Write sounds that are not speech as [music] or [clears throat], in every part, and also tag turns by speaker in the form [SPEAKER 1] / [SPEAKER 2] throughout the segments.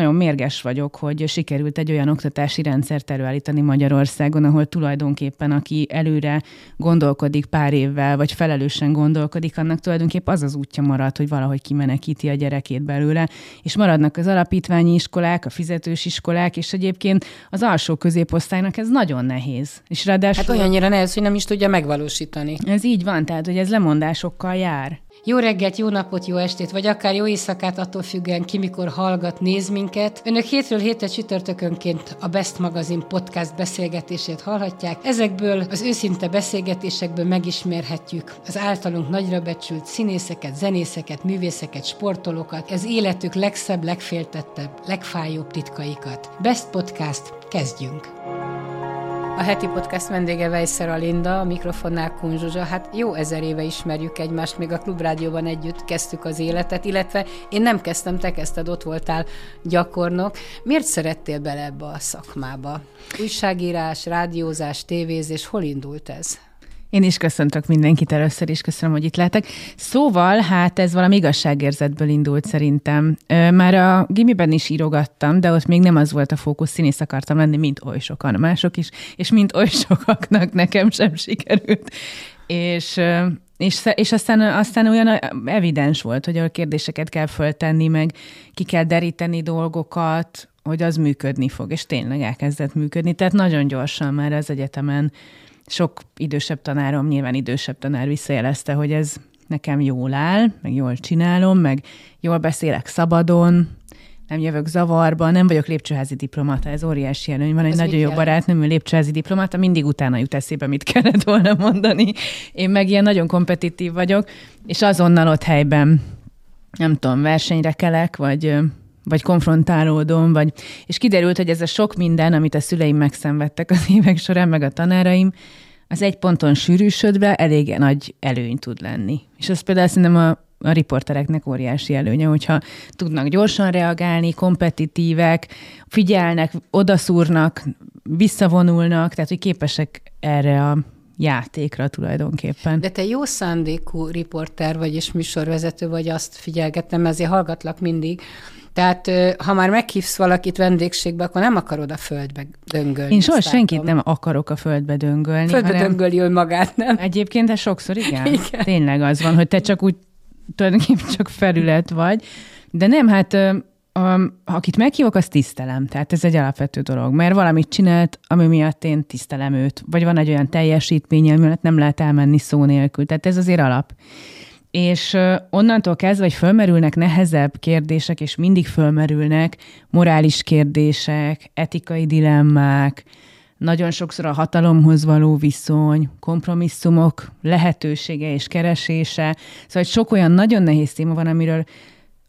[SPEAKER 1] nagyon mérges vagyok, hogy sikerült egy olyan oktatási rendszert előállítani Magyarországon, ahol tulajdonképpen aki előre gondolkodik pár évvel, vagy felelősen gondolkodik, annak tulajdonképpen az az útja marad, hogy valahogy kimenekíti a gyerekét belőle, és maradnak az alapítványi iskolák, a fizetős iskolák, és egyébként az alsó középosztálynak ez nagyon nehéz. És
[SPEAKER 2] ráadásul... Hát olyannyira nehéz, hogy nem is tudja megvalósítani.
[SPEAKER 1] Ez így van, tehát hogy ez lemondásokkal jár.
[SPEAKER 2] Jó reggelt, jó napot, jó estét, vagy akár jó éjszakát, attól függően ki mikor hallgat, néz minket. Önök hétről hétre csütörtökönként a Best Magazine podcast beszélgetését hallhatják. Ezekből az őszinte beszélgetésekből megismerhetjük az általunk nagyra becsült színészeket, zenészeket, művészeket, sportolókat, az életük legszebb, legféltettebb, legfájóbb titkaikat. Best Podcast, kezdjünk! A heti podcast vendége Vejszer Alinda, a mikrofonnál Kunzsuzsa. Hát jó ezer éve ismerjük egymást, még a Klubrádióban együtt kezdtük az életet, illetve én nem kezdtem, te kezdted, ott voltál gyakornok. Miért szerettél bele ebbe a szakmába? Újságírás, rádiózás, tévézés, hol indult ez?
[SPEAKER 1] Én is köszöntök mindenkit először is, köszönöm, hogy itt lehetek. Szóval, hát ez valami igazságérzetből indult szerintem. Már a gimiben is írogattam, de ott még nem az volt a fókusz, színész akartam lenni, mint oly sokan mások is, és mint oly sokaknak nekem sem sikerült. És, és, és aztán, aztán olyan evidens volt, hogy a kérdéseket kell föltenni, meg ki kell deríteni dolgokat, hogy az működni fog, és tényleg elkezdett működni. Tehát nagyon gyorsan már az egyetemen sok idősebb tanárom, nyilván idősebb tanár visszajelezte, hogy ez nekem jól áll, meg jól csinálom, meg jól beszélek szabadon, nem jövök zavarba, nem vagyok lépcsőházi diplomata, ez óriási előny. Van egy ez nagyon jó barátnőm, lépcsőházi diplomata, mindig utána jut eszébe, mit kellett volna mondani. Én meg ilyen nagyon kompetitív vagyok, és azonnal ott helyben, nem tudom, versenyre kelek, vagy vagy konfrontálódom, vagy, és kiderült, hogy ez a sok minden, amit a szüleim megszenvedtek az évek során, meg a tanáraim, az egy ponton sűrűsödve elég nagy előny tud lenni. És az például szerintem a, a riportereknek óriási előnye, hogyha tudnak gyorsan reagálni, kompetitívek, figyelnek, odaszúrnak, visszavonulnak, tehát hogy képesek erre a játékra tulajdonképpen.
[SPEAKER 2] De te jó szándékú riporter vagy és műsorvezető vagy, azt figyelgettem, ezért hallgatlak mindig, tehát ha már meghívsz valakit vendégségbe, akkor nem akarod a földbe döngölni.
[SPEAKER 1] Én soha senkit nem akarok a földbe döngölni.
[SPEAKER 2] Földbe hanem... döngöli önmagát, nem?
[SPEAKER 1] Egyébként, de sokszor igen. [laughs] igen. Tényleg az van, hogy te csak úgy tulajdonképpen csak felület vagy. De nem, hát um, akit meghívok, az tisztelem. Tehát ez egy alapvető dolog. Mert valamit csinált, ami miatt én tisztelem őt. Vagy van egy olyan teljesítmény, ami miatt nem lehet elmenni szó nélkül. Tehát ez azért alap. És onnantól kezdve, hogy fölmerülnek nehezebb kérdések, és mindig fölmerülnek morális kérdések, etikai dilemmák, nagyon sokszor a hatalomhoz való viszony, kompromisszumok lehetősége és keresése. Szóval sok olyan nagyon nehéz téma van, amiről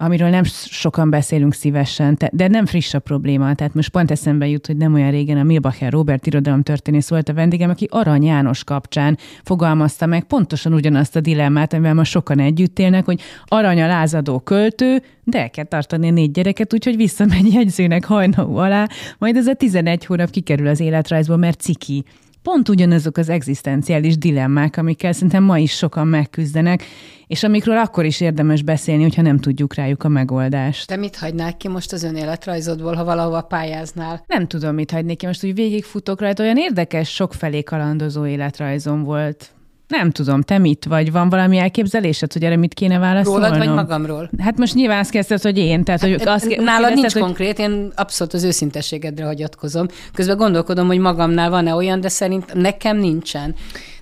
[SPEAKER 1] amiről nem sokan beszélünk szívesen, de nem friss a probléma. Tehát most pont eszembe jut, hogy nem olyan régen a Milbacher Robert irodalomtörténész volt a vendégem, aki Arany János kapcsán fogalmazta meg pontosan ugyanazt a dilemmát, amivel ma sokan együtt élnek, hogy arany a lázadó költő, de el kell tartani a négy gyereket, úgyhogy visszamegy jegyzőnek hajnalú alá, majd ez a 11 hónap kikerül az életrajzból, mert ciki pont ugyanazok az egzisztenciális dilemmák, amikkel szerintem ma is sokan megküzdenek, és amikről akkor is érdemes beszélni, hogyha nem tudjuk rájuk a megoldást.
[SPEAKER 2] Te mit hagynál ki most az önéletrajzodból, ha valahova pályáznál?
[SPEAKER 1] Nem tudom, mit hagynék ki. Most úgy végigfutok rajta, olyan érdekes, sokfelé kalandozó életrajzom volt. Nem tudom, te mit vagy? Van valami elképzelésed, hogy erre mit kéne válaszolnom?
[SPEAKER 2] Rólad vagy magamról?
[SPEAKER 1] Hát most nyilván azt kezdted, hogy én. Tehát, hogy
[SPEAKER 2] hát, azt, nálad kérdezted, nincs hogy... konkrét, én abszolút az őszintességedre hagyatkozom. Közben gondolkodom, hogy magamnál van-e olyan, de szerint nekem nincsen.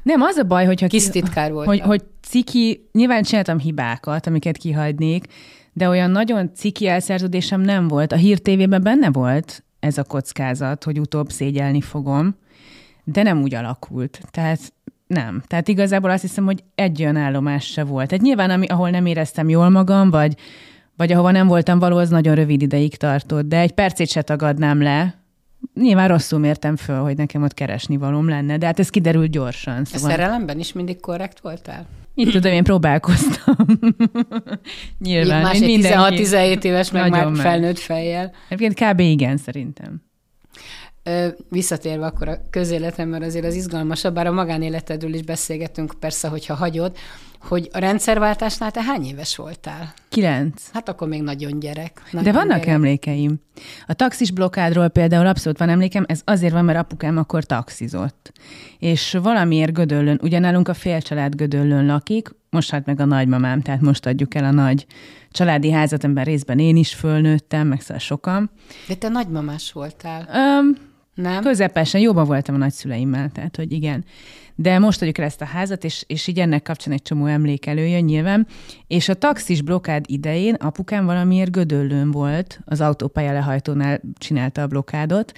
[SPEAKER 1] Nem, az a baj, hogyha...
[SPEAKER 2] Kis titkár volt.
[SPEAKER 1] Hogy, hogy ciki, nyilván csináltam hibákat, amiket kihagynék, de olyan nagyon ciki elszerződésem nem volt. A hírtévében benne volt ez a kockázat, hogy utóbb szégyelni fogom, de nem úgy alakult. Tehát nem. Tehát igazából azt hiszem, hogy egy olyan állomás se volt. Tehát nyilván, ami, ahol nem éreztem jól magam, vagy, vagy ahova nem voltam való, az nagyon rövid ideig tartott, de egy percét se tagadnám le. Nyilván rosszul mértem föl, hogy nekem ott keresni valóm lenne, de hát ez kiderült gyorsan.
[SPEAKER 2] Szóval... A szerelemben is mindig korrekt voltál?
[SPEAKER 1] Itt tudom, én próbálkoztam.
[SPEAKER 2] Nyilván. Más egy 16-17 éves, meg már felnőtt fejjel.
[SPEAKER 1] Egyébként kb. igen, szerintem
[SPEAKER 2] visszatérve akkor a közéletem, mert azért az izgalmasabb, bár a magánéletedről is beszélgetünk, persze, hogyha hagyod, hogy a rendszerváltásnál te hány éves voltál?
[SPEAKER 1] Kilenc.
[SPEAKER 2] Hát akkor még nagyon gyerek. Nagyon
[SPEAKER 1] De vannak
[SPEAKER 2] gyerek.
[SPEAKER 1] emlékeim. A taxis blokkádról például abszolút van emlékem, ez azért van, mert apukám akkor taxizott. És valamiért Gödöllön, ugyanálunk a félcsalád Gödöllön lakik, most hát meg a nagymamám, tehát most adjuk el a nagy családi házat, amiben részben én is fölnőttem, meg szóval sokan.
[SPEAKER 2] De te nagymamás voltál,
[SPEAKER 1] Öm,
[SPEAKER 2] nem?
[SPEAKER 1] közepesen jobban voltam a nagyszüleimmel, tehát hogy igen. De most adjuk el ezt a házat, és, és így ennek kapcsán egy csomó emlék előjön nyilván. És a taxis blokkád idején apukám valamiért Gödöllőn volt, az autópálya lehajtónál csinálta a blokkádot,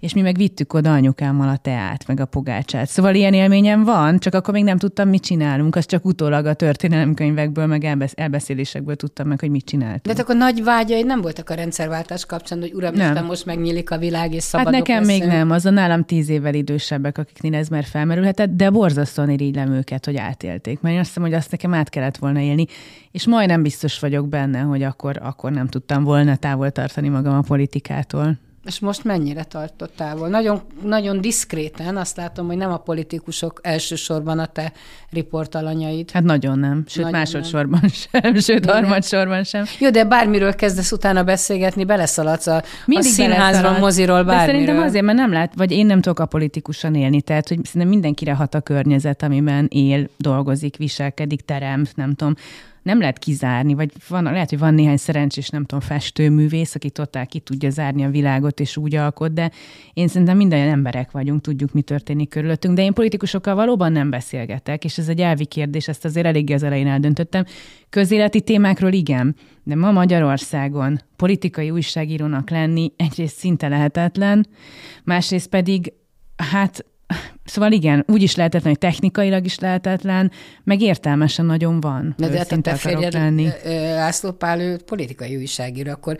[SPEAKER 1] és mi meg vittük oda anyukámmal a teát, meg a pogácsát. Szóval ilyen élményem van, csak akkor még nem tudtam, mit csinálunk, az csak utólag a történelemkönyvekből, meg elbesz- elbeszélésekből tudtam meg, hogy mit
[SPEAKER 2] De
[SPEAKER 1] csináltunk.
[SPEAKER 2] hát akkor nagy vágyai nem voltak a rendszerváltás kapcsán, hogy uram,
[SPEAKER 1] Nem.
[SPEAKER 2] Most megnyílik a világ, és
[SPEAKER 1] Hát
[SPEAKER 2] szabadok
[SPEAKER 1] nekem még
[SPEAKER 2] leszünk.
[SPEAKER 1] nem, az a nálam tíz évvel idősebbek, akiknél ez már felmerülhetett, de borzasztóan irigylem őket, hogy átélték. Mert én azt hiszem, hogy azt nekem át kellett volna élni, és majdnem biztos vagyok benne, hogy akkor, akkor nem tudtam volna távol tartani magam a politikától.
[SPEAKER 2] És most mennyire tartott távol? Nagyon, nagyon diszkréten, azt látom, hogy nem a politikusok elsősorban a te riportalanyaid.
[SPEAKER 1] Hát nagyon nem, sőt
[SPEAKER 2] Nagyon
[SPEAKER 1] másodszorban sem, [laughs] sőt
[SPEAKER 2] Igen.
[SPEAKER 1] harmadsorban sem.
[SPEAKER 2] Jó, de bármiről kezdesz utána beszélgetni, beleszaladsz a, a
[SPEAKER 1] Mindig
[SPEAKER 2] színházról,
[SPEAKER 1] beleszalad.
[SPEAKER 2] moziról,
[SPEAKER 1] De
[SPEAKER 2] bármiről.
[SPEAKER 1] szerintem azért, mert nem lát, vagy én nem tudok apolitikusan élni, tehát hogy szerintem mindenkire hat a környezet, amiben él, dolgozik, viselkedik, teremt, nem tudom. Nem lehet kizárni, vagy van, lehet, hogy van néhány szerencsés, nem tudom, festőművész, aki totál ki tudja zárni a világot, és úgy alkot, de én szerintem minden emberek vagyunk, tudjuk, mi történik körülöttünk, de én politikusokkal valóban nem beszélgetek, és ez egy elvi kérdés, ezt azért eléggé az elején eldöntöttem. Közéleti témákról igen, de ma Magyarországon politikai újságírónak lenni egyrészt szinte lehetetlen, másrészt pedig, hát Szóval igen, úgy is lehetetlen, hogy technikailag is lehetetlen, meg értelmesen nagyon van.
[SPEAKER 2] Na, de hát te férjed,
[SPEAKER 1] lenni.
[SPEAKER 2] László Pál, ő politikai újságíró, akkor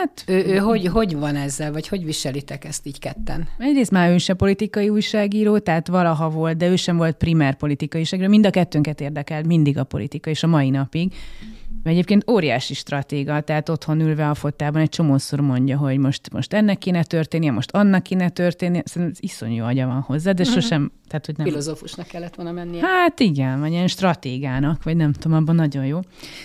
[SPEAKER 1] Hát
[SPEAKER 2] ő, ő hogy, hogy van ezzel, vagy hogy viselitek ezt így ketten?
[SPEAKER 1] Egyrészt már ő se politikai újságíró, tehát valaha volt, de ő sem volt primer politikai újságíró. Mind a kettőnket érdekel, mindig a politika, és a mai napig. Mert egyébként óriási stratéga, tehát otthon ülve a fotában egy csomószor mondja, hogy most, most ennek kéne történnie, most annak kéne történnie. Szerintem ez iszonyú agya van hozzá, de sosem, tehát hogy nem...
[SPEAKER 2] Filozófusnak kellett volna mennie.
[SPEAKER 1] Hát igen, vagy ilyen stratégának, vagy nem tudom, abban nagyon jó.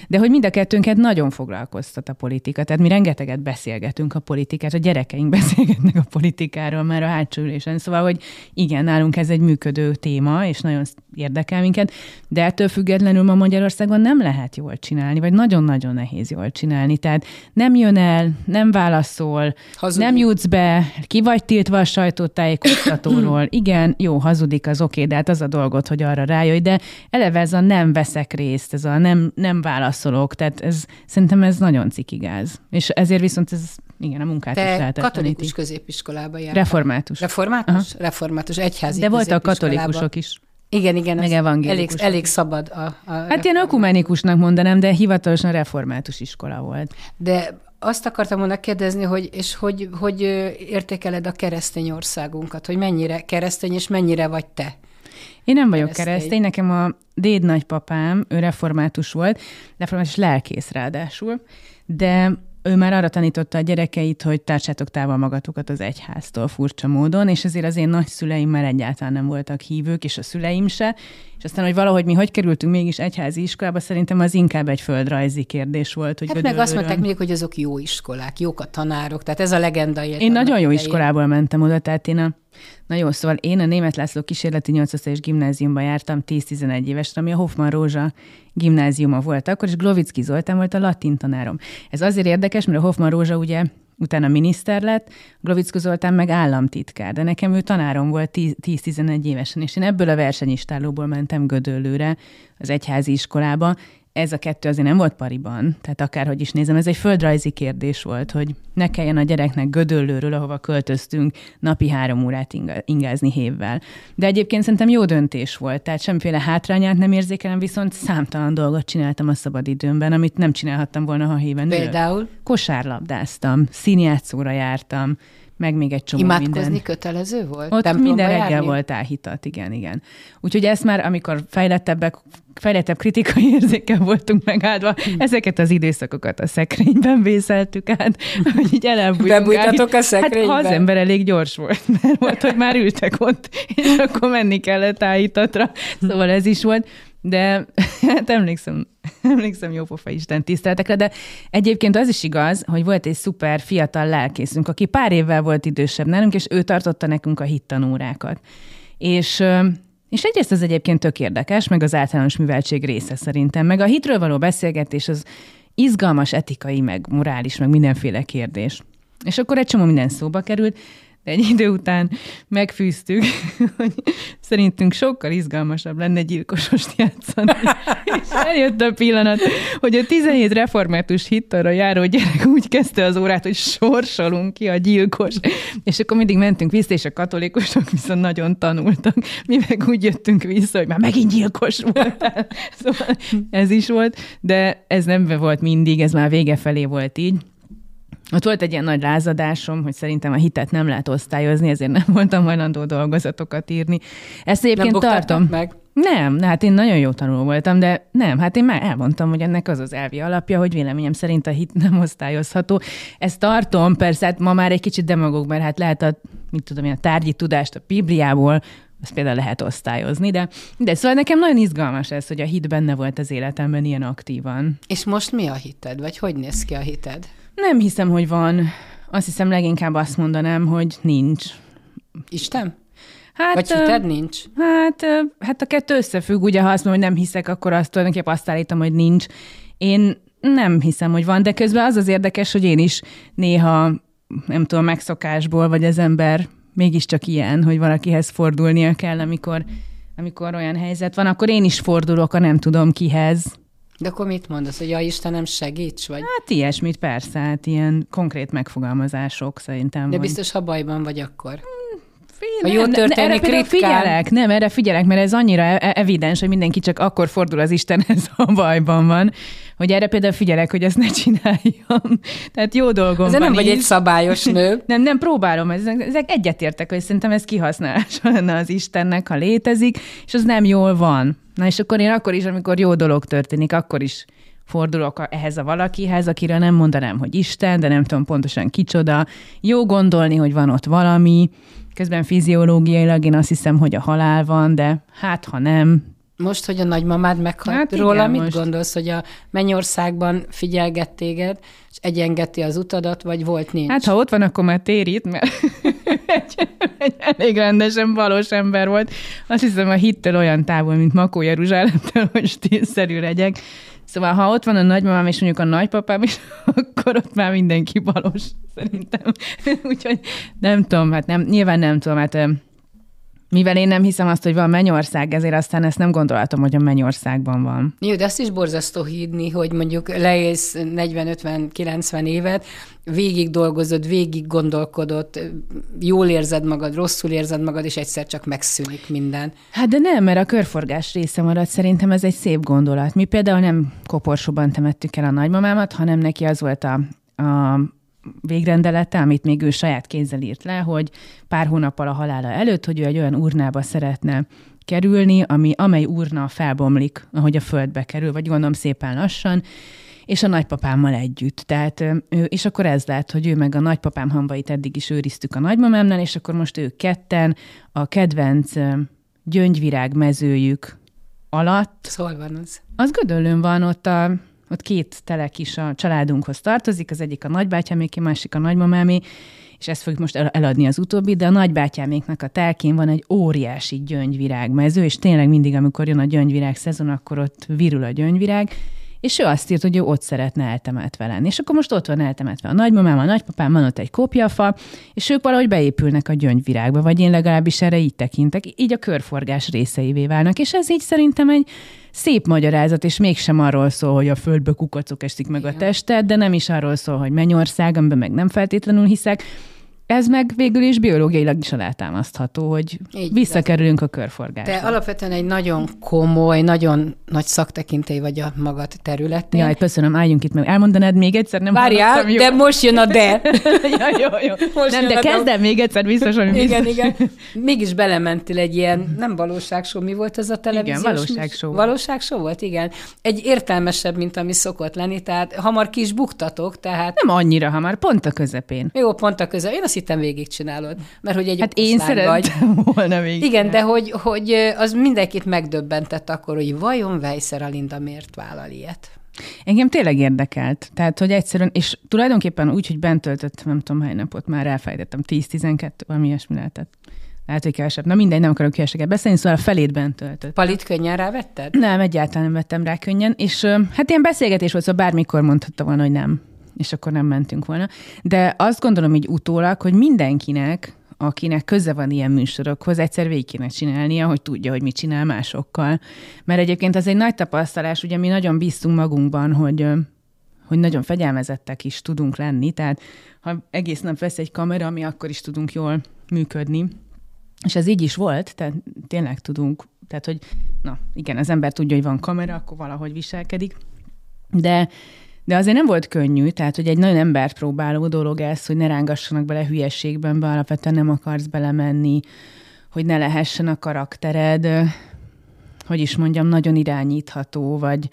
[SPEAKER 1] De hogy mind a kettőnket nagyon foglalkoztat a politika. Tehát mi rengeteget beszélgetünk a politikát, a gyerekeink [laughs] beszélgetnek a politikáról már a hátsó ülésen. Szóval, hogy igen, nálunk ez egy működő téma, és nagyon érdekel minket, de ettől függetlenül ma Magyarországon nem lehet jól csinálni, vagy nagyon-nagyon nehéz jól csinálni. Tehát nem jön el, nem válaszol,
[SPEAKER 2] Hazudik.
[SPEAKER 1] nem jutsz be, ki vagy tiltva a sajtótájékoztatóról. [clears throat] Igen, jó, hazudik az oké, de hát az a dolgot, hogy arra rájöjj, de eleve ez a nem veszek részt, ez a nem, nem válaszolok, tehát ez, szerintem ez nagyon cikigáz. És ezért viszont ez, igen, a munkát is
[SPEAKER 2] Te
[SPEAKER 1] lehetetleníti.
[SPEAKER 2] katolikus középiskolába jártál.
[SPEAKER 1] Református.
[SPEAKER 2] Református? Református, egyházi
[SPEAKER 1] De voltak katolikusok is.
[SPEAKER 2] Igen, igen.
[SPEAKER 1] Meg
[SPEAKER 2] Elég, elég szabad a, a
[SPEAKER 1] Hát ilyen ökumenikusnak mondanám, de hivatalosan református iskola volt.
[SPEAKER 2] De azt akartam volna kérdezni, hogy és hogy, hogy értékeled a keresztény országunkat, hogy mennyire keresztény, és mennyire vagy te?
[SPEAKER 1] Én nem vagyok
[SPEAKER 2] Keresztény.
[SPEAKER 1] keresztény, nekem a déd nagypapám, ő református volt, református lelkész ráadásul, de ő már arra tanította a gyerekeit, hogy tartsátok távol magatokat az egyháztól furcsa módon, és ezért az én nagyszüleim már egyáltalán nem voltak hívők, és a szüleim se. És aztán, hogy valahogy mi hogy kerültünk mégis egyházi iskolába, szerintem az inkább egy földrajzi kérdés volt. Hogy
[SPEAKER 2] Hát meg azt mondták mindig, hogy azok jó iskolák, jók a tanárok, tehát ez a legenda
[SPEAKER 1] Én nagyon jó
[SPEAKER 2] idején.
[SPEAKER 1] iskolából mentem oda, tehát én a, na jó, szóval én a Német László kísérleti 8 osztályos gimnáziumba jártam 10-11 évesre, ami a Hoffman Rózsa gimnáziuma volt akkor, és Glovicki Zoltán volt a latin tanárom. Ez azért érdekes, mert a Hoffman Rózsa ugye utána miniszter lett, Glovicki Zoltán meg államtitkár, de nekem ő tanárom volt 10 10-11 évesen, és én ebből a versenyistálóból mentem Gödöllőre, az egyházi iskolába, ez a kettő azért nem volt pariban, tehát akárhogy is nézem, ez egy földrajzi kérdés volt, hogy ne kelljen a gyereknek Gödöllőről, ahova költöztünk, napi három órát ingázni hévvel. De egyébként szerintem jó döntés volt, tehát semmiféle hátrányát nem érzékelem, viszont számtalan dolgot csináltam a szabadidőmben, amit nem csinálhattam volna, ha héven ülök.
[SPEAKER 2] Például
[SPEAKER 1] Kosárlabdáztam, színjátszóra jártam, meg még egy csomó
[SPEAKER 2] imádkozni
[SPEAKER 1] minden.
[SPEAKER 2] kötelező volt?
[SPEAKER 1] Ott minden reggel
[SPEAKER 2] járni?
[SPEAKER 1] volt elhitat, igen, igen. Úgyhogy ezt már, amikor fejlettebbek, fejlettebb kritikai [laughs] érzékkel voltunk megáldva, ezeket az időszakokat a szekrényben vészeltük át, [laughs] hogy így.
[SPEAKER 2] Bebújtatok a szekrénybe?
[SPEAKER 1] Hát ha az ember elég gyors volt, mert volt, hogy már ültek ott, [laughs] és akkor menni kellett állítatra. Szóval ez is volt. De [laughs] hát emlékszem, [laughs] emlékszem jó pofa Isten tiszteletekre, de egyébként az is igaz, hogy volt egy szuper fiatal lelkészünk, aki pár évvel volt idősebb nálunk, és ő tartotta nekünk a hittanórákat. És és egyrészt ez egyébként tök érdekes, meg az általános műveltség része szerintem, meg a hitről való beszélgetés az izgalmas etikai, meg morális, meg mindenféle kérdés. És akkor egy csomó minden szóba került, de egy idő után megfűztük, [laughs] hogy szerintünk sokkal izgalmasabb lenne gyilkosost játszani. [laughs] És eljött a pillanat, hogy a 17 református hittarra járó gyerek úgy kezdte az órát, hogy sorsolunk ki a gyilkos. És akkor mindig mentünk vissza, és a katolikusok viszont nagyon tanultak. Mi meg úgy jöttünk vissza, hogy már megint gyilkos voltál. [laughs] Szóval ez is volt, de ez nem volt mindig, ez már vége felé volt így. Ott volt egy ilyen nagy lázadásom, hogy szerintem a hitet nem lehet osztályozni, ezért nem [laughs] voltam hajlandó dolgozatokat írni. Ezt egyébként nem tartom.
[SPEAKER 2] meg?
[SPEAKER 1] Nem, hát én nagyon jó tanuló voltam, de nem, hát én már elmondtam, hogy ennek az az elvi alapja, hogy véleményem szerint a hit [laughs] nem osztályozható. Ezt tartom, persze, hát ma már egy kicsit demagóg, mert hát lehet a, mit tudom én, a tárgyi tudást a Bibliából, azt például lehet osztályozni, de, de szóval nekem nagyon izgalmas ez, hogy a hit benne volt az életemben ilyen aktívan.
[SPEAKER 2] És most mi a hited, vagy hogy néz ki a hited?
[SPEAKER 1] Nem hiszem, hogy van. Azt hiszem leginkább azt mondanám, hogy nincs.
[SPEAKER 2] Isten? Hát, Vagy hited nincs?
[SPEAKER 1] Hát, hát a kettő összefügg, ugye ha azt mondom, hogy nem hiszek, akkor azt tulajdonképpen azt állítom, hogy nincs. Én nem hiszem, hogy van, de közben az az érdekes, hogy én is néha, nem tudom, megszokásból, vagy az ember mégiscsak ilyen, hogy valakihez fordulnia kell, amikor, amikor olyan helyzet van, akkor én is fordulok a nem tudom kihez,
[SPEAKER 2] de akkor mit mondasz, hogy ja Istenem segíts? Vagy?
[SPEAKER 1] Hát ilyesmit persze, hát ilyen konkrét megfogalmazások szerintem.
[SPEAKER 2] De biztos, ha bajban vagy akkor.
[SPEAKER 1] Ha jó történik, erre figyelek, nem, erre figyelek, mert ez annyira e- evidens, hogy mindenki csak akkor fordul az Istenhez, [laughs] ha bajban van, hogy erre például figyelek, hogy ezt ne csináljam. [laughs] Tehát jó dolgom
[SPEAKER 2] Ez
[SPEAKER 1] van
[SPEAKER 2] nem vagy egy szabályos nő. [laughs]
[SPEAKER 1] nem, nem próbálom, ezek, ezek egyetértek, hogy szerintem ez kihasználása lenne az Istennek, ha létezik, és az nem jól van. Na és akkor én akkor is, amikor jó dolog történik, akkor is fordulok ehhez a valakihez, akire nem mondanám, hogy Isten, de nem tudom pontosan kicsoda. Jó gondolni, hogy van ott valami, közben fiziológiailag én azt hiszem, hogy a halál van, de hát ha nem,
[SPEAKER 2] most, hogy a nagymamád meghalt hát róla, igen, mit most. gondolsz, hogy a mennyországban figyelget téged, és egyengeti az utadat, vagy volt nincs?
[SPEAKER 1] Hát, ha ott van, akkor már térít, mert [laughs] egy, egy elég rendesen valós ember volt. Azt hiszem, a hittől olyan távol, mint Makó Jeruzsálemtől, [laughs] hogy stílszerű legyek. Szóval, ha ott van a nagymamám, és mondjuk a nagypapám is, [laughs] akkor ott már mindenki valós, szerintem. [laughs] Úgyhogy nem tudom, hát nem, nyilván nem tudom, hát mivel én nem hiszem azt, hogy van mennyország, ezért aztán ezt nem gondolhatom, hogy a mennyországban van.
[SPEAKER 2] Jó, de azt is borzasztó hídni, hogy mondjuk leélsz 40-50-90 évet, végig dolgozod, végig gondolkodott, jól érzed magad, rosszul érzed magad, és egyszer csak megszűnik minden.
[SPEAKER 1] Hát de nem, mert a körforgás része marad, szerintem ez egy szép gondolat. Mi például nem koporsóban temettük el a nagymamámat, hanem neki az volt a, a végrendelete, amit még ő saját kézzel írt le, hogy pár hónappal a halála előtt, hogy ő egy olyan urnába szeretne kerülni, ami, amely urna felbomlik, ahogy a földbe kerül, vagy gondolom szépen lassan, és a nagypapámmal együtt. Tehát, ő, és akkor ez lett, hogy ő meg a nagypapám hamvait eddig is őriztük a nagymamámnál, és akkor most ők ketten a kedvenc gyöngyvirág mezőjük alatt.
[SPEAKER 2] Szóval van az?
[SPEAKER 1] Az Gödöllőn van, ott a ott két telek is a családunkhoz tartozik, az egyik a nagybátyáméké, másik a nagymamámé, és ezt fogjuk most eladni az utóbbi, de a nagybátyáméknak a telkén van egy óriási gyöngyvirágmező, és tényleg mindig, amikor jön a gyöngyvirág szezon, akkor ott virul a gyöngyvirág, és ő azt írt, hogy ő ott szeretne eltemetve lenni. És akkor most ott van eltemetve a nagymamám, a nagypapám, van ott egy kopjafa, és ők valahogy beépülnek a gyöngyvirágba, vagy én legalábbis erre így tekintek, így a körforgás részeivé válnak. És ez így szerintem egy szép magyarázat, és mégsem arról szól, hogy a földbe kukacok esik meg Igen. a tested, de nem is arról szól, hogy mennyország, amiben meg nem feltétlenül hiszek, ez meg végül is biológiailag is alátámasztható, hogy Így visszakerülünk a körforgásba.
[SPEAKER 2] Te alapvetően egy nagyon komoly, nagyon nagy szaktekintély vagy a magad területén.
[SPEAKER 1] Jaj, köszönöm, álljunk itt meg. Elmondanád még egyszer? Nem
[SPEAKER 2] Várjál, de most jön a de. [laughs]
[SPEAKER 1] ja, jó, jó. Most nem, de kezdem még egyszer, biztos, hogy biztos.
[SPEAKER 2] Igen, igen. Mégis belementél egy ilyen, nem valóságsó, mi volt ez a televíziós?
[SPEAKER 1] Igen, valóságsó.
[SPEAKER 2] Valóságsó volt, igen. Egy értelmesebb, mint ami szokott lenni, tehát hamar ki is buktatok, tehát...
[SPEAKER 1] Nem annyira hamar, pont a közepén.
[SPEAKER 2] Jó, pont a közepén. Én azt hittem végigcsinálod, mert hogy egy
[SPEAKER 1] Hát én vagy. volna végig.
[SPEAKER 2] Igen, de hogy, hogy az mindenkit megdöbbentett akkor, hogy vajon Weiser Alinda miért vállal ilyet?
[SPEAKER 1] Engem tényleg érdekelt. Tehát, hogy egyszerűen, és tulajdonképpen úgy, hogy bent töltöttem, nem tudom hány napot, már elfejtettem, 10-12, valami ilyesmi lehetett. Lehet, hogy kevesebb. Na mindegy, nem akarok keveseket beszélni, szóval a felét bent töltött.
[SPEAKER 2] Palit könnyen rávetted?
[SPEAKER 1] Nem, egyáltalán nem vettem rá könnyen, és hát ilyen beszélgetés volt, szóval bármikor mondhatta volna, hogy nem és akkor nem mentünk volna. De azt gondolom így utólag, hogy mindenkinek, akinek köze van ilyen műsorokhoz, egyszer végig kéne csinálnia, hogy tudja, hogy mit csinál másokkal. Mert egyébként az egy nagy tapasztalás, ugye mi nagyon bíztunk magunkban, hogy hogy nagyon fegyelmezettek is tudunk lenni, tehát ha egész nap vesz egy kamera, mi akkor is tudunk jól működni. És ez így is volt, tehát tényleg tudunk, tehát hogy na igen, az ember tudja, hogy van kamera, akkor valahogy viselkedik. De de azért nem volt könnyű, tehát hogy egy nagyon embert próbáló dolog ez, hogy ne rángassanak bele hülyességben, be alapvetően nem akarsz belemenni, hogy ne lehessen a karaktered, hogy is mondjam, nagyon irányítható, vagy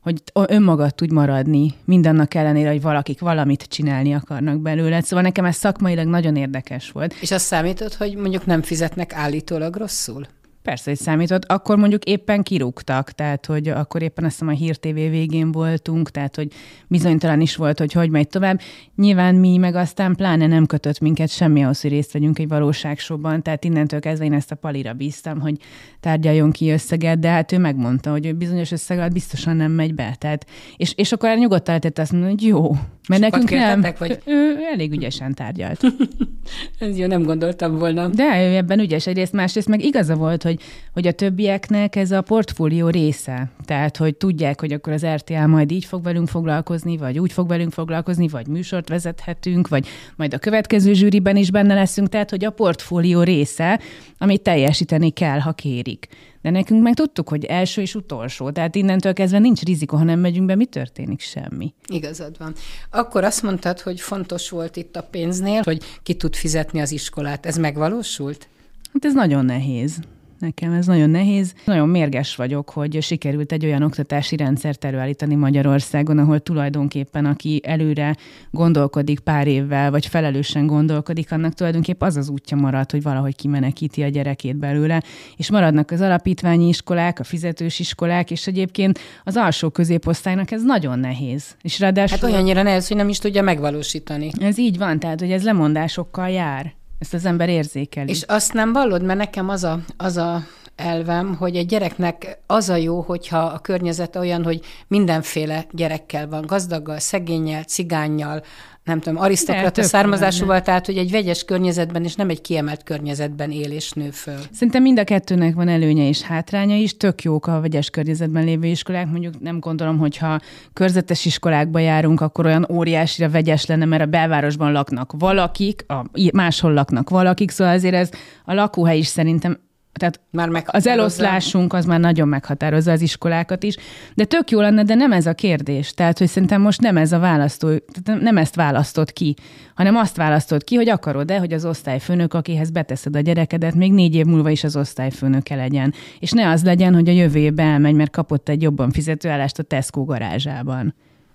[SPEAKER 1] hogy önmagad tudj maradni, mindannak ellenére, hogy valakik valamit csinálni akarnak belőle. Szóval nekem ez szakmailag nagyon érdekes volt.
[SPEAKER 2] És azt számított, hogy mondjuk nem fizetnek állítólag rosszul?
[SPEAKER 1] Persze, hogy számított. Akkor mondjuk éppen kirúgtak, tehát hogy akkor éppen azt hiszem a Hír TV végén voltunk, tehát hogy bizonytalan is volt, hogy hogy megy tovább. Nyilván mi meg aztán pláne nem kötött minket semmi ahhoz, hogy részt vegyünk egy valóságsóban, tehát innentől kezdve én ezt a palira bíztam, hogy tárgyaljon ki összeget, de hát ő megmondta, hogy bizonyos összeg biztosan nem megy be. Tehát, és, és akkor nyugodtan lehetett azt mondani, hogy jó, mert Sokat nekünk nem. Vagy? Ő elég ügyesen tárgyalt. [laughs]
[SPEAKER 2] Ez jó, nem gondoltam volna.
[SPEAKER 1] De ő ebben ügyes egyrészt, másrészt meg igaza volt, hogy, hogy a többieknek ez a portfólió része. Tehát, hogy tudják, hogy akkor az RTL majd így fog velünk foglalkozni, vagy úgy fog velünk foglalkozni, vagy műsort vezethetünk, vagy majd a következő zsűriben is benne leszünk. Tehát, hogy a portfólió része, amit teljesíteni kell, ha kérik. De nekünk meg tudtuk, hogy első és utolsó, tehát innentől kezdve nincs rizikó, ha nem megyünk be, mi történik? Semmi.
[SPEAKER 2] Igazad van. Akkor azt mondtad, hogy fontos volt itt a pénznél, hogy ki tud fizetni az iskolát. Ez megvalósult?
[SPEAKER 1] Hát ez nagyon nehéz. Nekem ez nagyon nehéz. Nagyon mérges vagyok, hogy sikerült egy olyan oktatási rendszert előállítani Magyarországon, ahol tulajdonképpen aki előre gondolkodik pár évvel, vagy felelősen gondolkodik, annak tulajdonképpen az az útja marad, hogy valahogy kimenekíti a gyerekét belőle, és maradnak az alapítványi iskolák, a fizetős iskolák, és egyébként az alsó középosztálynak ez nagyon nehéz. És
[SPEAKER 2] ráadásul... Hát olyannyira nehéz, hogy nem is tudja megvalósítani.
[SPEAKER 1] Ez így van, tehát hogy ez lemondásokkal jár. Ezt az ember érzékeli.
[SPEAKER 2] És azt nem vallod, mert nekem az a, az a elvem, hogy egy gyereknek az a jó, hogyha a környezet olyan, hogy mindenféle gyerekkel van, gazdaggal, szegényel, cigányjal, nem tudom, arisztokrata származásúval, lenne. tehát hogy egy vegyes környezetben és nem egy kiemelt környezetben él és nő föl.
[SPEAKER 1] Szerintem mind a kettőnek van előnye és hátránya is, tök jók a vegyes környezetben lévő iskolák, mondjuk nem gondolom, hogyha körzetes iskolákba járunk, akkor olyan óriásira vegyes lenne, mert a belvárosban laknak valakik, a, máshol laknak valakik, szóval azért ez a lakóhely is szerintem tehát már az eloszlásunk az már nagyon meghatározza az iskolákat is, de tök jó lenne, de nem ez a kérdés. Tehát, hogy szerintem most nem ez a választó, tehát nem ezt választott ki, hanem azt választott ki, hogy akarod-e, hogy az osztályfőnök, akihez beteszed a gyerekedet, még négy év múlva is az osztályfőnöke legyen. És ne az legyen, hogy a jövő elmegy, mert kapott egy jobban fizetőállást a Tesco garázsában.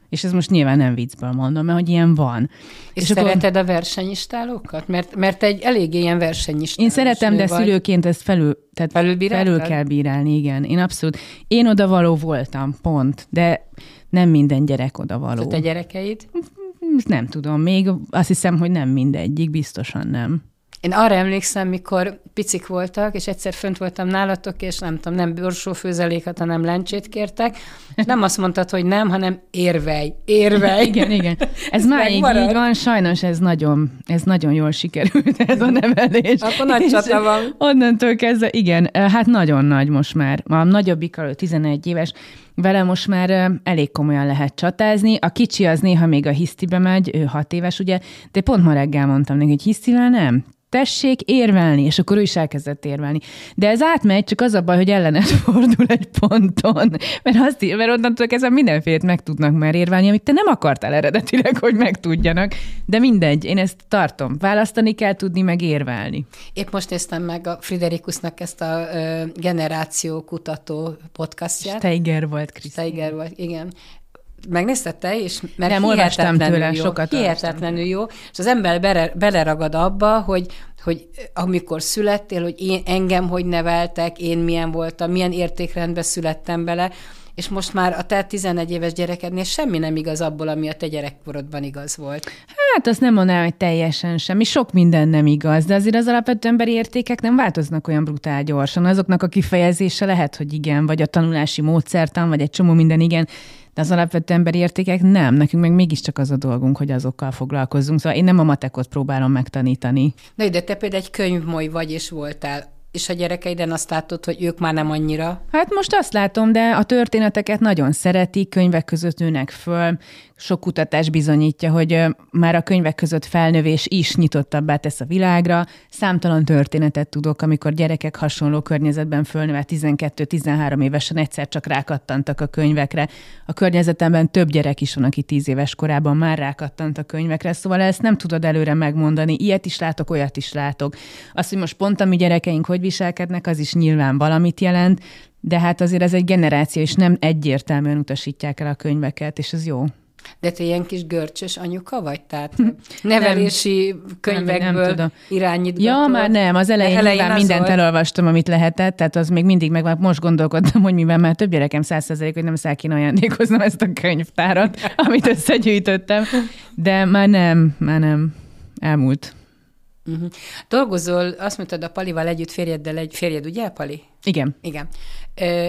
[SPEAKER 1] És ez most nyilván nem viccből mondom, mert hogy ilyen van.
[SPEAKER 2] És, és szereted akkor... a versenyistálokat? Mert, mert egy elég ilyen versenyistál.
[SPEAKER 1] Én szeretem, de vagy. szülőként ezt felül, tehát felül kell bírálni, igen. Én abszolút. Én odavaló voltam, pont. De nem minden gyerek odavaló.
[SPEAKER 2] Tehát a gyerekeid?
[SPEAKER 1] Nem tudom, még azt hiszem, hogy nem mindegyik, biztosan nem.
[SPEAKER 2] Én arra emlékszem, mikor picik voltak, és egyszer fönt voltam nálatok, és nem tudom, nem borsófőzeléket, hanem lencsét kértek, és nem azt mondtad, hogy nem, hanem érvej, érvej. [laughs]
[SPEAKER 1] igen, igen. Ez, ez már így van, sajnos ez nagyon, ez nagyon jól sikerült, ez a nevelés.
[SPEAKER 2] Akkor nagy csata van.
[SPEAKER 1] Onnantól kezdve, igen, hát nagyon nagy most már. A nagyobbik 11 éves, vele most már elég komolyan lehet csatázni. A kicsi az néha még a hisztibe megy, ő hat éves, ugye, de pont ma reggel mondtam neki, hogy hisztivel nem tessék érvelni, és akkor ő is elkezdett érvelni. De ez átmegy, csak az a baj, hogy ellenet [laughs] fordul egy ponton, mert, azt, mert onnantól kezdve mindenfélét meg tudnak már érvelni, amit te nem akartál eredetileg, hogy megtudjanak. De mindegy, én ezt tartom. Választani kell tudni, meg érvelni.
[SPEAKER 2] Épp most néztem meg a Friderikusnak ezt a generáció kutató podcastját.
[SPEAKER 1] Steiger volt, Krisztina.
[SPEAKER 2] Steiger volt, igen megnézted te is?
[SPEAKER 1] Mert Nem, olvastam tőle, jó, sokat
[SPEAKER 2] Hihetetlenül jó, és az ember bele, beleragad abba, hogy hogy amikor születtél, hogy én, engem hogy neveltek, én milyen voltam, milyen értékrendbe születtem bele, és most már a te 11 éves gyerekednél semmi nem igaz abból, ami a te gyerekkorodban igaz volt.
[SPEAKER 1] Hát azt nem mondanám, hogy teljesen semmi. Sok minden nem igaz, de azért az alapvető emberi értékek nem változnak olyan brutál gyorsan. Azoknak a kifejezése lehet, hogy igen, vagy a tanulási módszertan, vagy egy csomó minden igen, de az alapvető emberi értékek nem. Nekünk meg mégiscsak az a dolgunk, hogy azokkal foglalkozzunk. Szóval én nem a matekot próbálom megtanítani.
[SPEAKER 2] De, de te például egy könyvmoly vagy és voltál és a gyerekeiden azt látod, hogy ők már nem annyira?
[SPEAKER 1] Hát most azt látom, de a történeteket nagyon szeretik, könyvek között nőnek föl, sok kutatás bizonyítja, hogy már a könyvek között felnövés is nyitottabbá tesz a világra. Számtalan történetet tudok, amikor gyerekek hasonló környezetben fölnőve 12-13 évesen egyszer csak rákattantak a könyvekre. A környezetemben több gyerek is van, aki 10 éves korában már rákattant a könyvekre, szóval ezt nem tudod előre megmondani. Ilyet is látok, olyat is látok. Azt, hogy most pont a mi gyerekeink hogy viselkednek, az is nyilván valamit jelent, de hát azért ez egy generáció, és nem egyértelműen utasítják el a könyveket, és ez jó.
[SPEAKER 2] De te ilyen kis görcsös anyuka vagy? Tehát nevelési nem, könyvekből nem, nem irányítgató?
[SPEAKER 1] Ja, már nem. Az elején, elején nyilván mindent volt. elolvastam, amit lehetett, tehát az még mindig meg most gondolkodtam, hogy mivel már több gyerekem százszerzelék, hogy nem száll kéne ajándékoznom ezt a könyvtárat, amit összegyűjtöttem. De már nem, már nem. Elmúlt.
[SPEAKER 2] Uh-huh. Dolgozol, azt mondtad, a Palival együtt férjeddel egy férjed, ugye, Pali?
[SPEAKER 1] Igen.
[SPEAKER 2] Igen.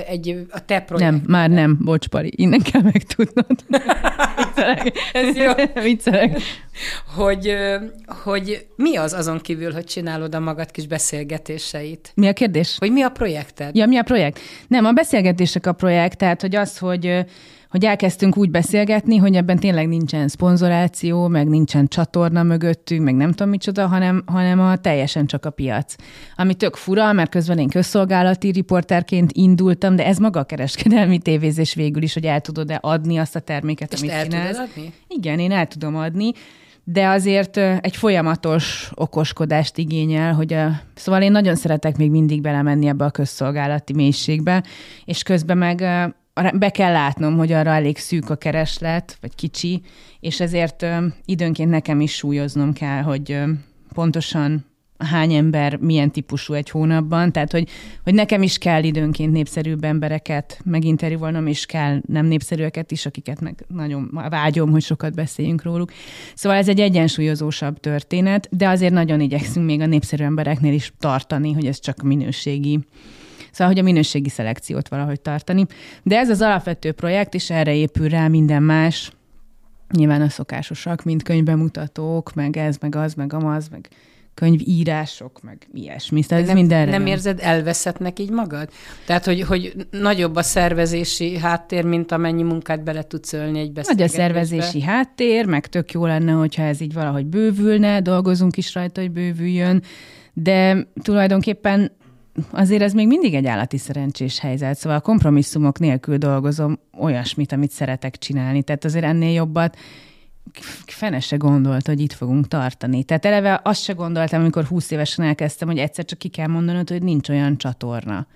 [SPEAKER 2] Egy, a te projekt.
[SPEAKER 1] Nem, már nem, bocs, Pali, innen kell megtudnod. [laughs]
[SPEAKER 2] Ez jó.
[SPEAKER 1] Viccelek.
[SPEAKER 2] Hogy, hogy mi az azon kívül, hogy csinálod a magad kis beszélgetéseit?
[SPEAKER 1] Mi a kérdés?
[SPEAKER 2] Hogy mi a projekted?
[SPEAKER 1] Ja, mi a projekt? Nem, a beszélgetések a projekt, tehát hogy az, hogy hogy elkezdtünk úgy beszélgetni, hogy ebben tényleg nincsen szponzoráció, meg nincsen csatorna mögöttünk, meg nem tudom micsoda, hanem, hanem a teljesen csak a piac. Ami tök fura, mert közben én közszolgálati riporterként indultam, de ez maga a kereskedelmi tévézés végül is, hogy el tudod-e adni azt a terméket,
[SPEAKER 2] És
[SPEAKER 1] amit
[SPEAKER 2] el
[SPEAKER 1] csinálsz.
[SPEAKER 2] Tudod adni?
[SPEAKER 1] Igen, én el tudom adni de azért egy folyamatos okoskodást igényel, hogy a, szóval én nagyon szeretek még mindig belemenni ebbe a közszolgálati mélységbe, és közben meg be kell látnom, hogy arra elég szűk a kereslet, vagy kicsi, és ezért időnként nekem is súlyoznom kell, hogy pontosan hány ember milyen típusú egy hónapban, tehát hogy, hogy nekem is kell időnként népszerűbb embereket meginterjúvolnom, és kell nem népszerűeket is, akiket meg nagyon vágyom, hogy sokat beszéljünk róluk. Szóval ez egy egyensúlyozósabb történet, de azért nagyon igyekszünk még a népszerű embereknél is tartani, hogy ez csak minőségi Szóval, hogy a minőségi szelekciót valahogy tartani. De ez az alapvető projekt, és erre épül rá minden más. Nyilván a szokásosak, mint könyvbemutatók, meg ez, meg az, meg amaz, meg könyvírások, meg ilyesmi.
[SPEAKER 2] Tehát ez nem, mindenre. Nem érzed elveszettnek így magad? Tehát, hogy, hogy nagyobb a szervezési háttér, mint amennyi munkát bele tudsz ölni egy beszélgetésbe?
[SPEAKER 1] Nagy a szervezési háttér, meg tök jó lenne, hogyha ez így valahogy bővülne, dolgozunk is rajta, hogy bővüljön, de tulajdonképpen azért ez még mindig egy állati szerencsés helyzet, szóval a kompromisszumok nélkül dolgozom olyasmit, amit szeretek csinálni. Tehát azért ennél jobbat fene se gondolt, hogy itt fogunk tartani. Tehát eleve azt se gondoltam, amikor 20 évesen elkezdtem, hogy egyszer csak ki kell mondanod, hogy nincs olyan csatorna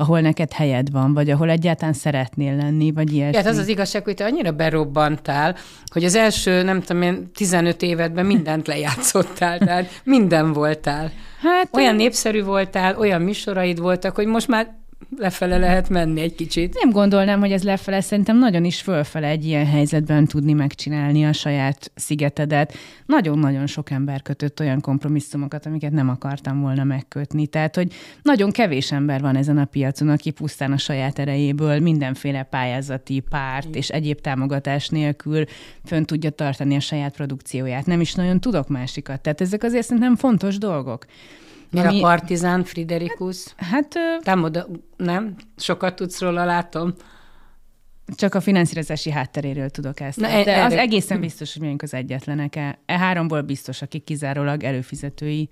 [SPEAKER 1] ahol neked helyed van, vagy ahol egyáltalán szeretnél lenni, vagy ilyesmi.
[SPEAKER 2] Hát az az igazság, hogy te annyira berobbantál, hogy az első, nem tudom én, 15 évedben mindent lejátszottál, tehát minden voltál. Hát, olyan népszerű voltál, olyan műsoraid voltak, hogy most már lefele lehet menni egy kicsit.
[SPEAKER 1] Nem gondolnám, hogy ez lefele, szerintem nagyon is fölfele egy ilyen helyzetben tudni megcsinálni a saját szigetedet. Nagyon-nagyon sok ember kötött olyan kompromisszumokat, amiket nem akartam volna megkötni. Tehát, hogy nagyon kevés ember van ezen a piacon, aki pusztán a saját erejéből mindenféle pályázati párt és egyéb támogatás nélkül fönn tudja tartani a saját produkcióját. Nem is nagyon tudok másikat. Tehát ezek azért szerintem fontos dolgok.
[SPEAKER 2] Ami... a Partizán, Friderikus?
[SPEAKER 1] Hát...
[SPEAKER 2] Támoda... Nem? Sokat tudsz róla, látom.
[SPEAKER 1] Csak a finanszírozási hátteréről tudok ezt. Na, e- De erre... az egészen biztos, hogy miénk az egyetlenek. E, e háromból biztos, akik kizárólag előfizetői,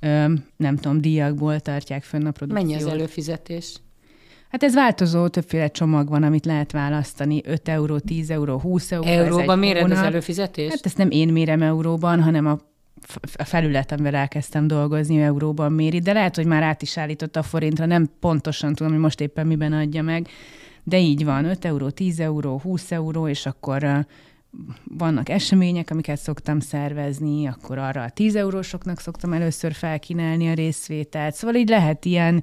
[SPEAKER 1] ö, nem tudom, díjakból tartják fönn a produkciót.
[SPEAKER 2] Mennyi az előfizetés?
[SPEAKER 1] Hát ez változó, többféle csomag van, amit lehet választani. 5 euró, 10 euró, 20 euró.
[SPEAKER 2] Euróban méred hónap. az előfizetés?
[SPEAKER 1] Hát ezt nem én mérem euróban, hanem a a felület, amivel elkezdtem dolgozni, euróban méri, de lehet, hogy már át is állított a forintra, nem pontosan tudom, hogy most éppen miben adja meg, de így van, 5 euró, 10 euró, 20 euró, és akkor vannak események, amiket szoktam szervezni, akkor arra a 10 eurósoknak szoktam először felkínálni a részvételt. Szóval így lehet ilyen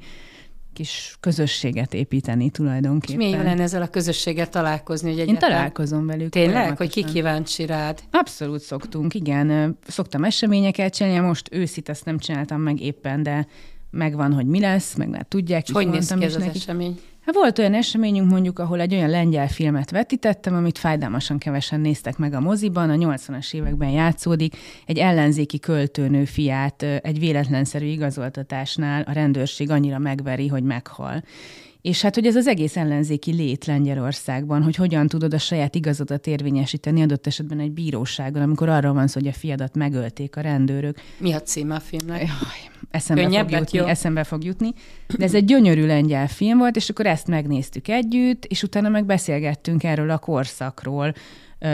[SPEAKER 1] kis közösséget építeni tulajdonképpen.
[SPEAKER 2] És milyen lenne ezzel a közösséggel találkozni? Hogy
[SPEAKER 1] egyáltalán... Én találkozom velük.
[SPEAKER 2] Tényleg? Hogy ki kíváncsi rád?
[SPEAKER 1] Abszolút szoktunk, igen. Szoktam eseményeket csinálni, most őszit ezt nem csináltam meg éppen, de megvan, hogy mi lesz, meg már tudják.
[SPEAKER 2] Hogy néz ki ez az esemény?
[SPEAKER 1] Hát volt olyan eseményünk mondjuk, ahol egy olyan lengyel filmet vetítettem, amit fájdalmasan kevesen néztek meg a moziban, a 80-as években játszódik, egy ellenzéki költőnő fiát egy véletlenszerű igazoltatásnál a rendőrség annyira megveri, hogy meghal. És hát, hogy ez az egész ellenzéki lét Lengyelországban, hogy hogyan tudod a saját igazodat érvényesíteni adott esetben egy bíróságon, amikor arra van szó, hogy a fiadat megölték a rendőrök.
[SPEAKER 2] Mi a címe a filmnek? Jaj,
[SPEAKER 1] eszembe fog, jutni, jó. eszembe fog jutni. De ez egy gyönyörű lengyel film volt, és akkor ezt megnéztük együtt, és utána meg beszélgettünk erről a korszakról,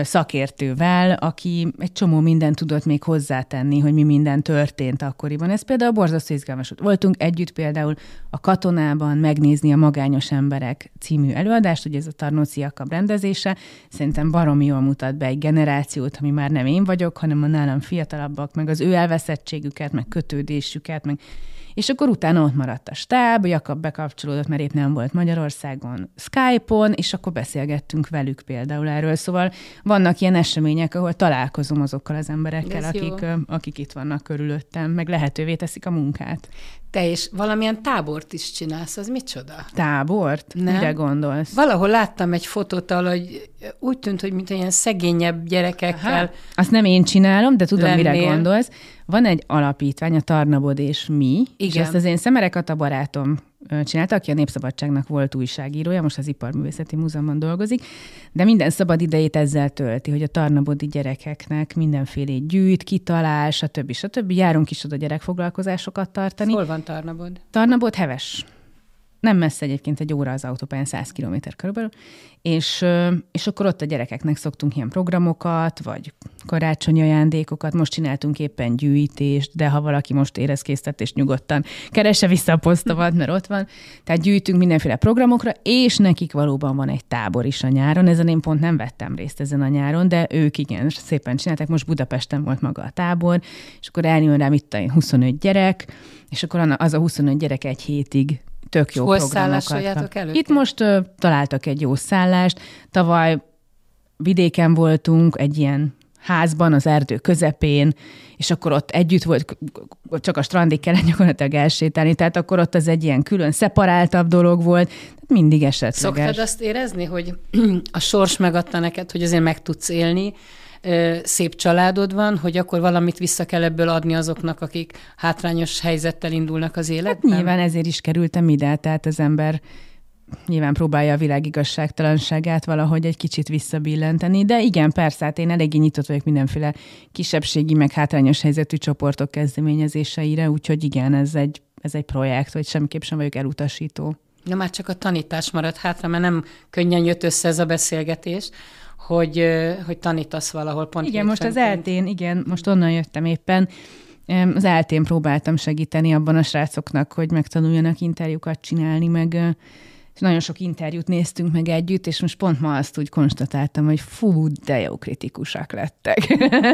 [SPEAKER 1] szakértővel, aki egy csomó mindent tudott még hozzátenni, hogy mi minden történt akkoriban. Ez például borzasztó izgalmas. Voltunk együtt például a katonában megnézni a Magányos Emberek című előadást, hogy ez a Tarnóci Jakab rendezése. Szerintem baromi jól mutat be egy generációt, ami már nem én vagyok, hanem a nálam fiatalabbak, meg az ő elveszettségüket, meg kötődésüket, meg és akkor utána ott maradt a stáb, Jakab bekapcsolódott, mert épp nem volt Magyarországon Skype-on, és akkor beszélgettünk velük például erről. Szóval vannak ilyen események, ahol találkozom azokkal az emberekkel, akik, akik itt vannak körülöttem, meg lehetővé teszik a munkát.
[SPEAKER 2] Te is valamilyen tábort is csinálsz, az micsoda?
[SPEAKER 1] Tábort? Nem? Mire gondolsz?
[SPEAKER 2] Valahol láttam egy fotót, hogy úgy tűnt, hogy mint ilyen szegényebb gyerekekkel. Aha.
[SPEAKER 1] Azt nem én csinálom, de tudom, lennél. mire gondolsz. Van egy alapítvány, a Tarnabod és mi, Igen. és ezt az én Szemerek a barátom csinálta, aki a Népszabadságnak volt újságírója, most az Iparművészeti Múzeumban dolgozik, de minden szabad idejét ezzel tölti, hogy a tarnabodi gyerekeknek mindenféle gyűjt, kitalál, stb. stb. Járunk is oda gyerekfoglalkozásokat tartani.
[SPEAKER 2] Hol van Tarnabod?
[SPEAKER 1] Tarnabod heves nem messze egyébként egy óra az autópályán, 100 km körülbelül, és, és akkor ott a gyerekeknek szoktunk ilyen programokat, vagy karácsonyi ajándékokat, most csináltunk éppen gyűjtést, de ha valaki most érez készített, nyugodtan keresse vissza a posztomat, mert ott van. Tehát gyűjtünk mindenféle programokra, és nekik valóban van egy tábor is a nyáron. Ezen én pont nem vettem részt ezen a nyáron, de ők igen, szépen csinálták. Most Budapesten volt maga a tábor, és akkor eljön rám itt a 25 gyerek, és akkor az a 25 gyerek egy hétig tök jó
[SPEAKER 2] Hol programokat. elő?
[SPEAKER 1] Itt most uh, találtak egy jó szállást. Tavaly vidéken voltunk, egy ilyen házban, az erdő közepén, és akkor ott együtt volt, csak a strandig kellett gyakorlatilag elsétálni, tehát akkor ott az egy ilyen külön szeparáltabb dolog volt, mindig esetleges.
[SPEAKER 2] Szoktad azt érezni, hogy [clears throat] a sors megadta neked, hogy azért meg tudsz élni, szép családod van, hogy akkor valamit vissza kell ebből adni azoknak, akik hátrányos helyzettel indulnak az életben?
[SPEAKER 1] Hát nyilván ezért is kerültem ide, tehát az ember nyilván próbálja a világ igazságtalanságát valahogy egy kicsit visszabillenteni, de igen, persze, hát én eléggé nyitott vagyok mindenféle kisebbségi, meg hátrányos helyzetű csoportok kezdeményezéseire, úgyhogy igen, ez egy, ez egy projekt, hogy semmiképp sem vagyok elutasító.
[SPEAKER 2] Na már csak a tanítás maradt hátra, mert nem könnyen jött össze ez a beszélgetés, hogy, hogy tanítasz valahol pont.
[SPEAKER 1] Igen, most az eltén, igen, most onnan jöttem éppen. Az eltén próbáltam segíteni abban a srácoknak, hogy megtanuljanak interjúkat csinálni, meg nagyon sok interjút néztünk meg együtt, és most pont ma azt úgy konstatáltam, hogy fú, de jó kritikusak lettek.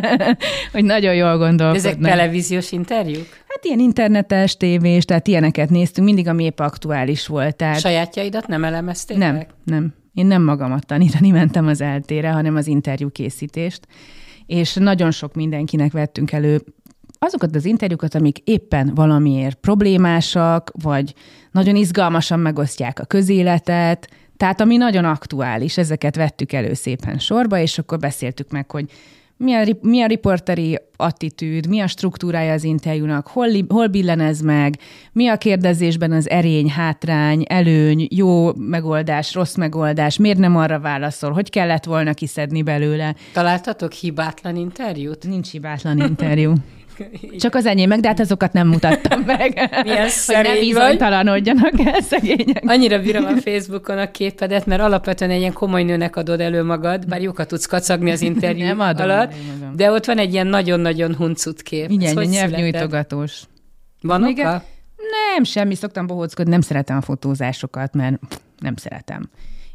[SPEAKER 1] [laughs] hogy nagyon jól gondolkodnak.
[SPEAKER 2] Ezek televíziós interjúk?
[SPEAKER 1] Hát ilyen internetes, tévés, tehát ilyeneket néztünk, mindig, ami épp aktuális volt. Tehát...
[SPEAKER 2] Sajátjaidat nem elemezték
[SPEAKER 1] Nem, nem. Én nem magamat tanítani [laughs] mentem az eltére, hanem az interjú készítést. És nagyon sok mindenkinek vettünk elő azokat az interjúkat, amik éppen valamiért problémásak, vagy nagyon izgalmasan megosztják a közéletet, tehát ami nagyon aktuális, ezeket vettük elő szépen sorba, és akkor beszéltük meg, hogy mi a, mi a riporteri attitűd, mi a struktúrája az interjúnak, hol, hol billen ez meg, mi a kérdezésben az erény, hátrány, előny, jó megoldás, rossz megoldás, miért nem arra válaszol, hogy kellett volna kiszedni belőle.
[SPEAKER 2] Találtatok hibátlan interjút?
[SPEAKER 1] Nincs hibátlan interjú. [laughs] [laughs] Csak az enyémek, de hát azokat nem mutattam [laughs] meg.
[SPEAKER 2] Milyen
[SPEAKER 1] hogy ne bizonytalanodjanak el szegények.
[SPEAKER 2] Annyira bírom a Facebookon a képedet, mert alapvetően egy ilyen komoly nőnek adod elő magad, bár jókat tudsz kacagni az interjú nem adom alatt, de ott van egy ilyen nagyon-nagyon huncut kép.
[SPEAKER 1] Igen, egy nyelvnyújtogatós.
[SPEAKER 2] Van oka?
[SPEAKER 1] Nem, semmi, szoktam bohóckodni, nem szeretem a fotózásokat, mert nem szeretem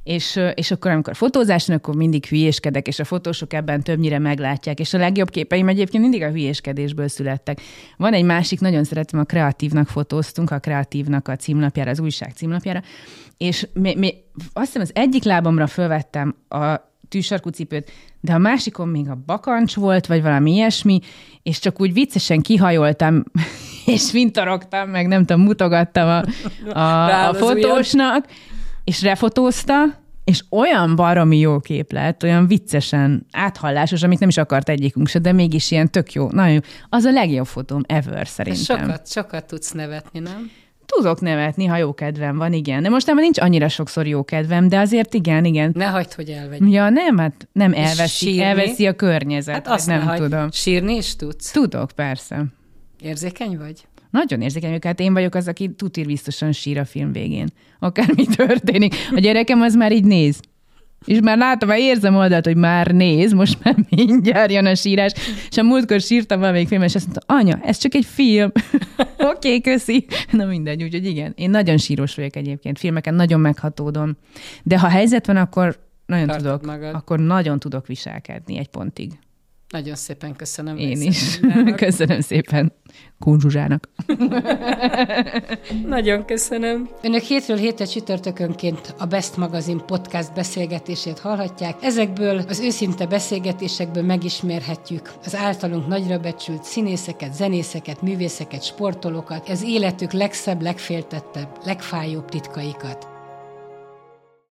[SPEAKER 1] és, és akkor amikor fotózás, akkor mindig hülyéskedek, és a fotósok ebben többnyire meglátják, és a legjobb képeim egyébként mindig a hülyéskedésből születtek. Van egy másik, nagyon szeretem, a kreatívnak fotóztunk, a kreatívnak a címlapjára, az újság címlapjára, és mi, mi, azt hiszem az egyik lábamra fölvettem a tűsarkú cipőt, de a másikon még a bakancs volt, vagy valami ilyesmi, és csak úgy viccesen kihajoltam, [laughs] és vintarogtam, meg nem tudom, mutogattam a, a, a fotósnak, és refotózta, és olyan baromi jó kép lett, olyan viccesen áthallásos, amit nem is akart egyikünk se, de mégis ilyen tök jó. Nagyon jó. Az a legjobb fotóm ever szerintem.
[SPEAKER 2] Sokat, sokat tudsz nevetni, nem?
[SPEAKER 1] Tudok nevetni, ha jó kedvem van, igen. De most nem nincs annyira sokszor jó kedvem, de azért igen, igen.
[SPEAKER 2] Ne hagyd, hogy elvegy.
[SPEAKER 1] Ja, nem, hát nem elveszi, elveszi a környezet. Hát azt nem tudom.
[SPEAKER 2] Sírni is tudsz?
[SPEAKER 1] Tudok, persze.
[SPEAKER 2] Érzékeny vagy?
[SPEAKER 1] Nagyon érzékeny hát én vagyok az, aki tutir biztosan sír a film végén. Akármi [laughs] történik. A gyerekem az már így néz. És már látom, már érzem oldalt, hogy már néz, most már [laughs] mindjárt jön a sírás. És a múltkor sírtam valamelyik filmet, és azt mondta, anya, ez csak egy film. [laughs] Oké, okay, köszi. Na mindegy, úgyhogy igen. Én nagyon síros vagyok egyébként, filmeken nagyon meghatódom. De ha helyzet van, akkor nagyon Tartod tudok, magad. akkor nagyon tudok viselkedni egy pontig.
[SPEAKER 2] Nagyon szépen köszönöm.
[SPEAKER 1] Én is. [laughs] köszönöm szépen Kunzsuzsának. [laughs]
[SPEAKER 2] Nagyon köszönöm. Önök hétről hétre csütörtökönként a Best Magazine podcast beszélgetését hallhatják. Ezekből az őszinte beszélgetésekből megismerhetjük az általunk nagyra becsült színészeket, zenészeket, művészeket, sportolókat, az életük legszebb, legféltettebb, legfájóbb titkaikat.